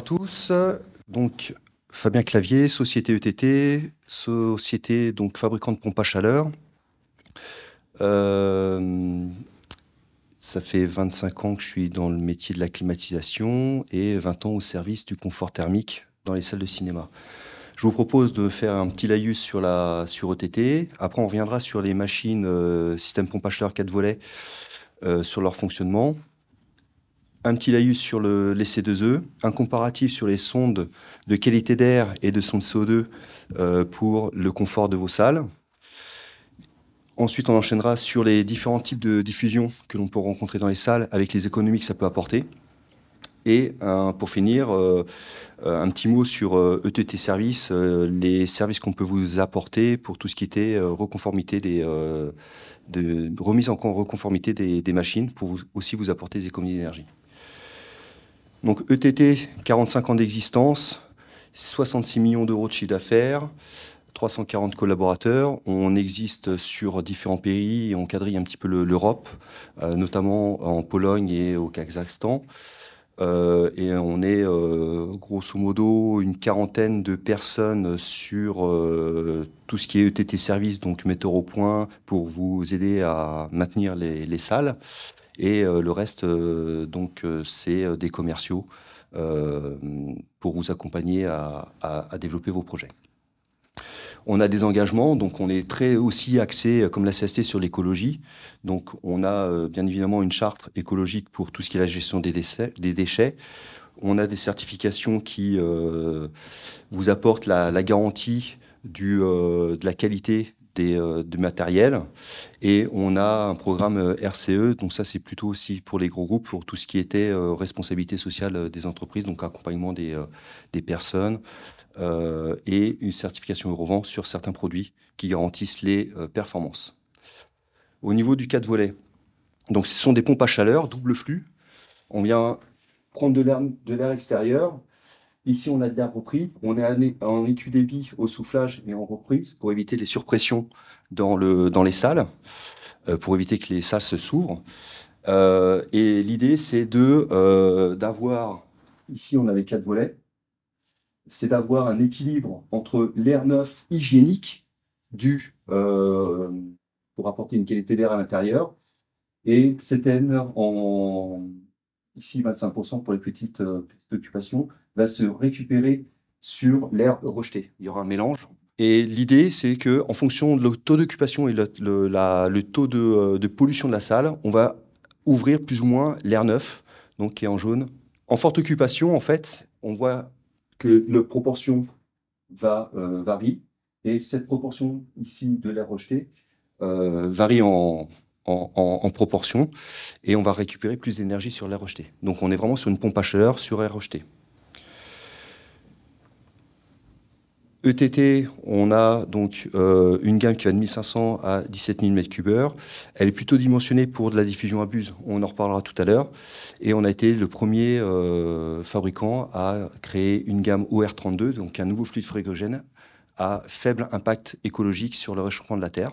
à tous. Donc, Fabien Clavier, société ETT, société donc fabricant de pompes à chaleur. Euh, ça fait 25 ans que je suis dans le métier de la climatisation et 20 ans au service du confort thermique dans les salles de cinéma. Je vous propose de faire un petit laïus sur, la, sur ETT. Après, on reviendra sur les machines euh, système pompe à chaleur 4 volets, euh, sur leur fonctionnement un petit laïus sur le, les C2E, un comparatif sur les sondes de qualité d'air et de sondes CO2 euh, pour le confort de vos salles. Ensuite, on enchaînera sur les différents types de diffusion que l'on peut rencontrer dans les salles avec les économies que ça peut apporter. Et pour finir, euh, un petit mot sur ETT e Service, euh, les services qu'on peut vous apporter pour tout ce qui était reconformité remise en reconformité des, machines pour aussi vous apporter des économies d'énergie. Donc ETT, 45 ans d'existence, 66 millions d'euros de chiffre d'affaires, 340 collaborateurs. On existe sur différents pays et on quadrille un petit peu l'Europe, euh, notamment en Pologne et au Kazakhstan. Euh, et on est euh, grosso modo une quarantaine de personnes sur tout ce qui est ETT service, donc metteur au point pour vous aider à maintenir les, les salles. Et euh, le reste, euh, donc, euh, c'est des commerciaux pour vous accompagner à, développer vos projets. On a des engagements, donc on est très aussi axé, comme la CST, sur l'écologie. Donc on a bien évidemment une charte écologique pour tout ce qui est la gestion des, déchets. On a des certifications qui vous apportent la, garantie de la qualité euh, du matériel. Et on a un programme euh, RCE, donc ça c'est plutôt aussi pour les gros groupes, pour tout ce qui était euh, responsabilité sociale des entreprises, donc accompagnement des, des personnes, et une certification Eurovent sur certains produits qui garantissent les performances. Au niveau du cas de volet, donc ce sont des pompes à chaleur, double flux. On vient prendre de l'air extérieur, Ici, on a de l'air repris. On est en écu débit au soufflage et en reprise pour éviter les surpressions dans, le, dans les salles, euh, pour éviter que les salles se s'ouvrent. Euh, et l'idée, c'est de euh, d'avoir, ici on avait quatre volets, c'est d'avoir un équilibre entre l'air neuf hygiénique dû pour apporter une qualité d'air à l'intérieur et cet air en ici 25% pour les petites occupations va se récupérer sur l'air rejeté. Il y aura un mélange. Et l'idée, c'est que en fonction de le taux d'occupation et le, taux de, de, pollution de la salle, on va ouvrir plus ou moins l'air neuf, donc qui est en jaune. En forte occupation, en fait, on voit que la proportion va euh, varie, et cette proportion ici de l'air rejeté euh, varie en, en, en, proportion, et on va récupérer plus d'énergie sur l'air rejeté. Donc on est vraiment sur une pompe à chaleur sur air rejeté. ETT, on a donc euh, une gamme qui va de 1500 à 17 000 m3. Elle est plutôt dimensionnée pour de la diffusion à buse. On en reparlera tout à l'heure. Et on a été le premier euh, fabricant à créer une gamme OR32, donc un nouveau fluide frigogène à faible impact écologique sur le réchauffement de la Terre,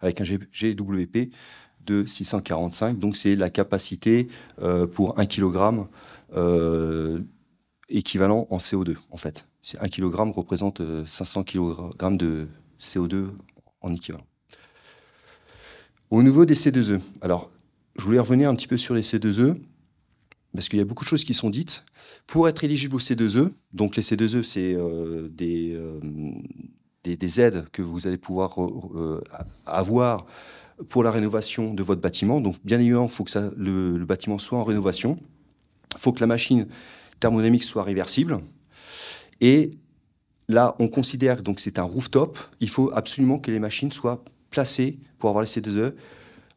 avec un GWP de 645. Donc c'est la capacité euh, pour 1 kg équivalent en CO2 en fait. 1 kg représente 500 euh, kg de CO2 en équivalent. Au niveau des C2E, alors je voulais revenir un petit peu sur les C2E, parce qu'il y a beaucoup de choses qui sont dites. Pour être éligible aux C2E, donc les C2E, c'est euh, euh, des, des, aides que vous allez pouvoir avoir pour la rénovation de votre bâtiment. Donc bien évidemment, il faut que le, le bâtiment soit en rénovation. Il faut que la machine thermodynamique soit réversible. Et là, on considère donc c'est un rooftop. Il faut absolument que les machines soient placées pour avoir les C2E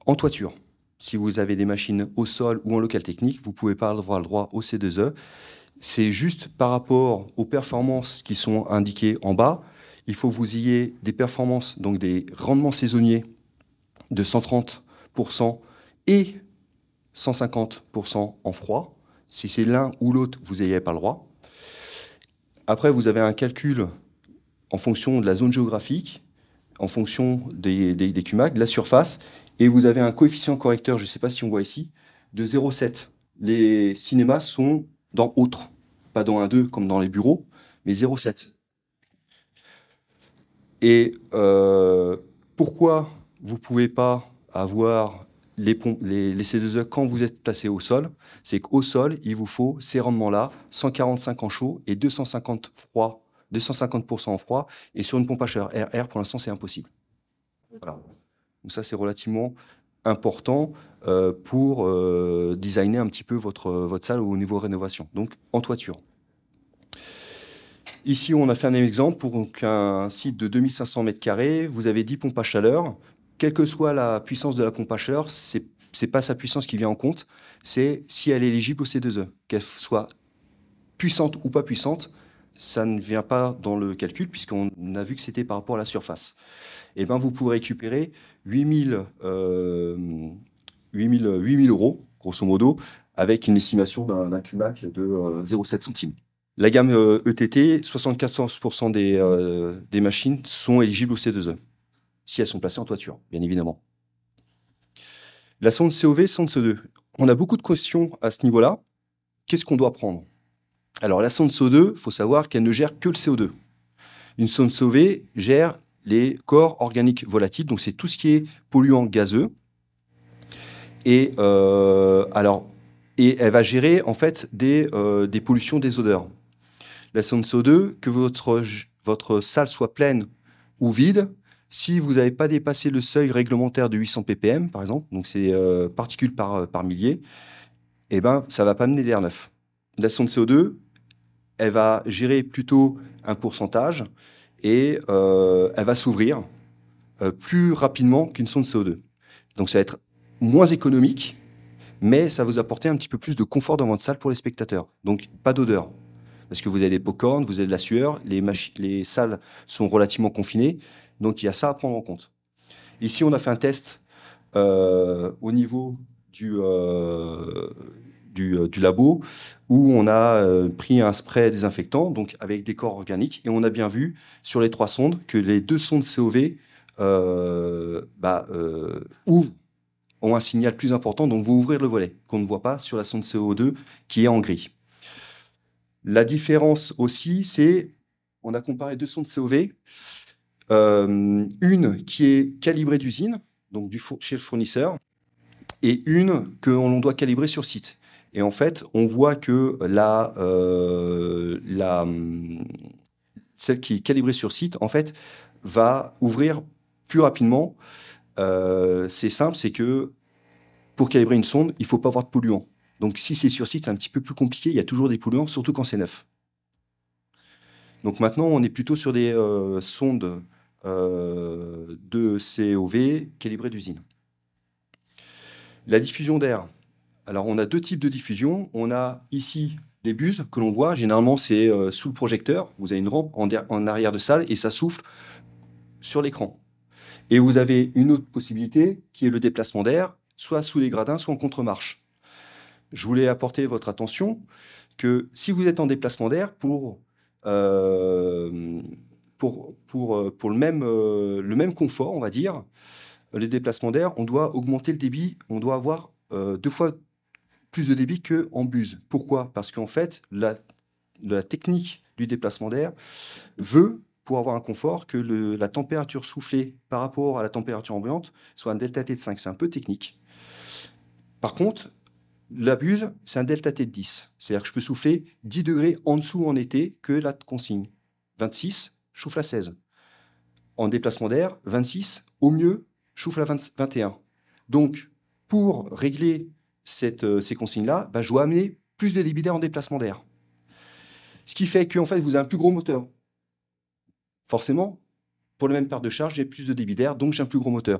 en toiture. Si vous avez des machines au sol ou en local technique, vous pouvez pas avoir le droit au C2E. C'est juste par rapport aux performances qui sont indiquées en bas. Il faut que vous ayez des performances, donc des rendements saisonniers de 130% et 150% en froid. Si c'est l'un ou l'autre, vous n'ayez pas le droit. Après, vous avez un calcul en fonction de la zone géographique, en fonction des, des, de la surface, et vous avez un coefficient correcteur, je ne sais pas si on voit ici, de 0,7. Les cinémas sont dans autre, pas dans un 2 comme dans les bureaux, mais 0,7. Et euh, pourquoi vous ne pouvez pas avoir les, les, les, C2E quand vous êtes placé au sol C'est qu'au sol, il vous faut ces rendements-là, 145 en chaud et 250 froid, 250% en froid. Et sur une pompe à chaleur RR, pour l'instant, c'est impossible. Voilà. Donc ça, c'est relativement important euh, pour euh, designer un petit peu votre, votre salle au niveau rénovation. Donc en toiture. Ici, on a fait un exemple pour un site de 2500 m2. Vous avez 10 pompes à chaleur. Quelle que soit la puissance de la pompe à chaleur, c'est n'est pas sa puissance qui vient en compte, c'est si elle est éligible au C2E. Qu'elle soit puissante ou pas puissante, ça ne vient pas dans le calcul puisqu'on a vu que c'était par rapport à la surface. Et eh ben, vous pouvez récupérer 8000, euh, 8000, 8000 euros, grosso modo, avec une estimation d'un CUMAC de 0,7 euh, centimes. La gamme ETT, euh, e 74% des, euh, des machines sont éligibles au C2E, si elles sont placées en toiture, bien évidemment. La sonde COV, sonde CO2. On a beaucoup de questions à ce niveau-là. Qu'est-ce qu'on doit prendre? Alors, la sonde CO2, il faut savoir qu'elle ne gère que le CO2. Une sonde COV gère les corps organiques volatiles, donc c'est tout ce qui est polluant gazeux. Et, euh, elle va gérer en fait des, des pollutions des odeurs la sonde CO2, que votre, votre salle soit pleine ou vide, si vous n'avez pas dépassé le seuil réglementaire de 800 ppm, par exemple, donc c'est euh, particules par, euh, par millier, eh ben, ça va pas mener d'air neuf. La sonde CO2, elle va gérer plutôt un pourcentage et euh, elle va s'ouvrir plus rapidement qu'une sonde CO2. Donc ça va être moins économique, mais ça va vous apporter un petit peu plus de confort dans votre salle pour les spectateurs. Donc pas d'odeur, parce que vous avez des pop vous avez de la sueur, les salles sont relativement confinées, donc il y a ça à prendre en compte. Ici, on a fait un test euh, au niveau du, euh, euh, du, labo où on a pris un spray désinfectant, donc avec des corps organiques, et on a bien vu sur les trois sondes que les deux sondes COV bah, ont un signal plus important, donc vous ouvrir le volet, qu'on ne voit pas sur la sonde CO2 qui est en gris. La différence aussi, c'est, on a comparé deux sondes COV, une qui est calibrée d'usine, donc du chez le fournisseur, et une que l'on doit calibrer sur site. Et en fait, on voit que la, euh, la, celle qui est calibrée sur site, en fait, va ouvrir plus rapidement. Euh, c'est simple, c'est que pour calibrer une sonde, il ne faut pas avoir de polluants. Donc si c'est sur site, c'est un petit peu plus compliqué. Il y a toujours des polluants, surtout quand c'est neuf. Donc maintenant, on est plutôt sur des euh, sondes euh, de COV calibrées d'usine. La diffusion d'air. Alors on a deux types de diffusion. On a ici des buses que l'on voit. Généralement, c'est euh, sous le projecteur. Vous avez une rampe en, arrière de salle et ça souffle sur l'écran. Et vous avez une autre possibilité qui est le déplacement d'air, soit sous les gradins, soit en contre-marche je voulais apporter votre attention que si vous êtes en déplacement d'air pour, euh, pour, pour, euh, pour le, même, euh, le même confort, on va dire, les déplacements d'air, on doit augmenter le débit, on doit avoir deux fois plus de débit qu'en buse. Pourquoi? Parce qu'en fait, la, la technique du déplacement d'air veut pour avoir un confort, que la température soufflée par rapport à la température ambiante soit un delta T de 5. C'est un peu technique. Par contre, la buse, c'est un delta T de 10. C'est-à-dire que je peux souffler 10 degrés en dessous en été que la consigne. 26, souffle à 16. En déplacement d'air, 26, au mieux, je souffle à 21. Donc, pour régler euh, ces consignes-là, bah, je dois amener plus de débit d'air en déplacement d'air. Ce qui fait qu'en fait, vous avez un plus gros moteur. Forcément, pour la même part de charge, j'ai plus de débit d'air, donc j'ai un plus gros moteur.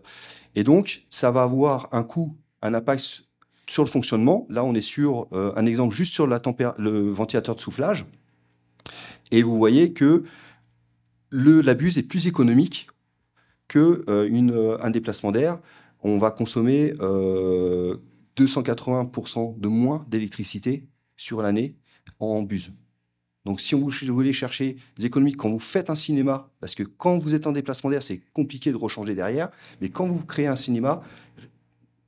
Et donc, ça va avoir un coût, un impact sur le fonctionnement, là, on est sur euh, un exemple juste sur la le ventilateur de soufflage. Et vous voyez que le, la buse est plus économique qu'un euh, euh, un déplacement d'air. On va consommer 280% de moins d'électricité sur l'année en buse. Donc, si vous voulez chercher des économies quand vous faites un cinéma, parce que quand vous êtes en déplacement d'air, c'est compliqué de rechanger derrière, mais quand vous créez un cinéma,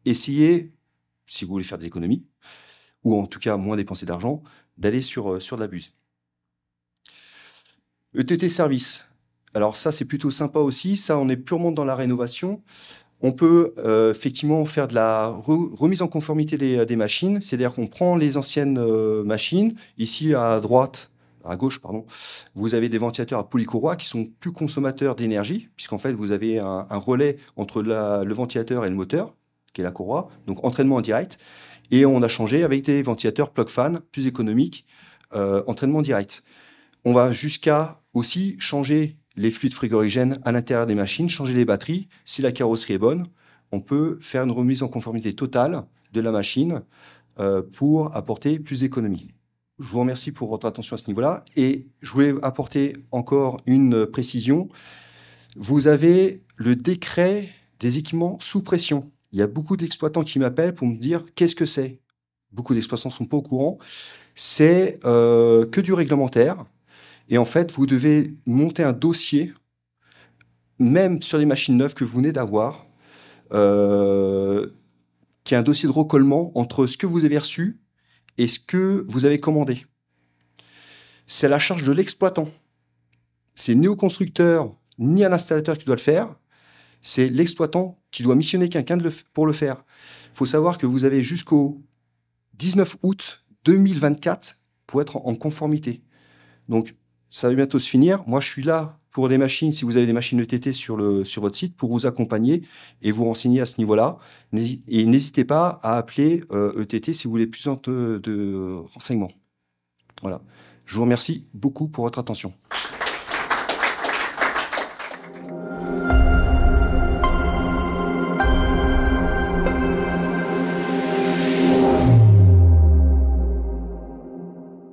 essayez si vous voulez faire des économies, ou en tout cas moins dépenser d'argent, d'aller sur, euh, sur de la buse. ETT service. Alors ça, c'est plutôt sympa aussi. Ça, on est purement dans la rénovation. On peut euh, effectivement faire de la remise en conformité des, machines, c'est-à-dire qu'on prend les anciennes euh, machines. Ici, à droite, à gauche, pardon, vous avez des ventilateurs à polycourroie qui sont plus consommateurs d'énergie, puisqu'en fait, vous avez un, relais entre le ventilateur et le moteur, qui est la courroie, donc entraînement en direct. Et on a changé avec des ventilateurs plug-fan plus économiques, euh, entraînement direct. On va jusqu'à aussi changer les fluides frigorigènes à l'intérieur des machines, changer les batteries. Si la carrosserie est bonne, on peut faire une remise en conformité totale de la machine euh, pour apporter plus d'économie. Je vous remercie pour votre attention à ce niveau-là. Et je voulais apporter encore une précision. Vous avez le décret des équipements sous pression. Il y a beaucoup d'exploitants qui m'appellent pour me dire qu'est-ce que c'est? Beaucoup d'exploitants ne sont pas au courant. C'est euh, que du réglementaire. Et en fait, vous devez monter un dossier, même sur les machines neuves que vous venez d'avoir, euh, qui est un dossier de recollement entre ce que vous avez reçu et ce que vous avez commandé. C'est la charge de l'exploitant. C'est ni au constructeur ni à l'installateur qui doit le faire. C'est l'exploitant qui doit missionner quelqu'un pour le faire. Il faut savoir que vous avez jusqu'au 19 août 2024 pour être en conformité. Donc, ça va bientôt se finir. Moi, je suis là pour des machines, si vous avez des machines ETT sur, le, sur votre site, pour vous accompagner et vous renseigner à ce niveau-là. Et n'hésitez pas à appeler ETT euh, e si vous voulez plus de, de renseignements. Voilà. Je vous remercie beaucoup pour votre attention.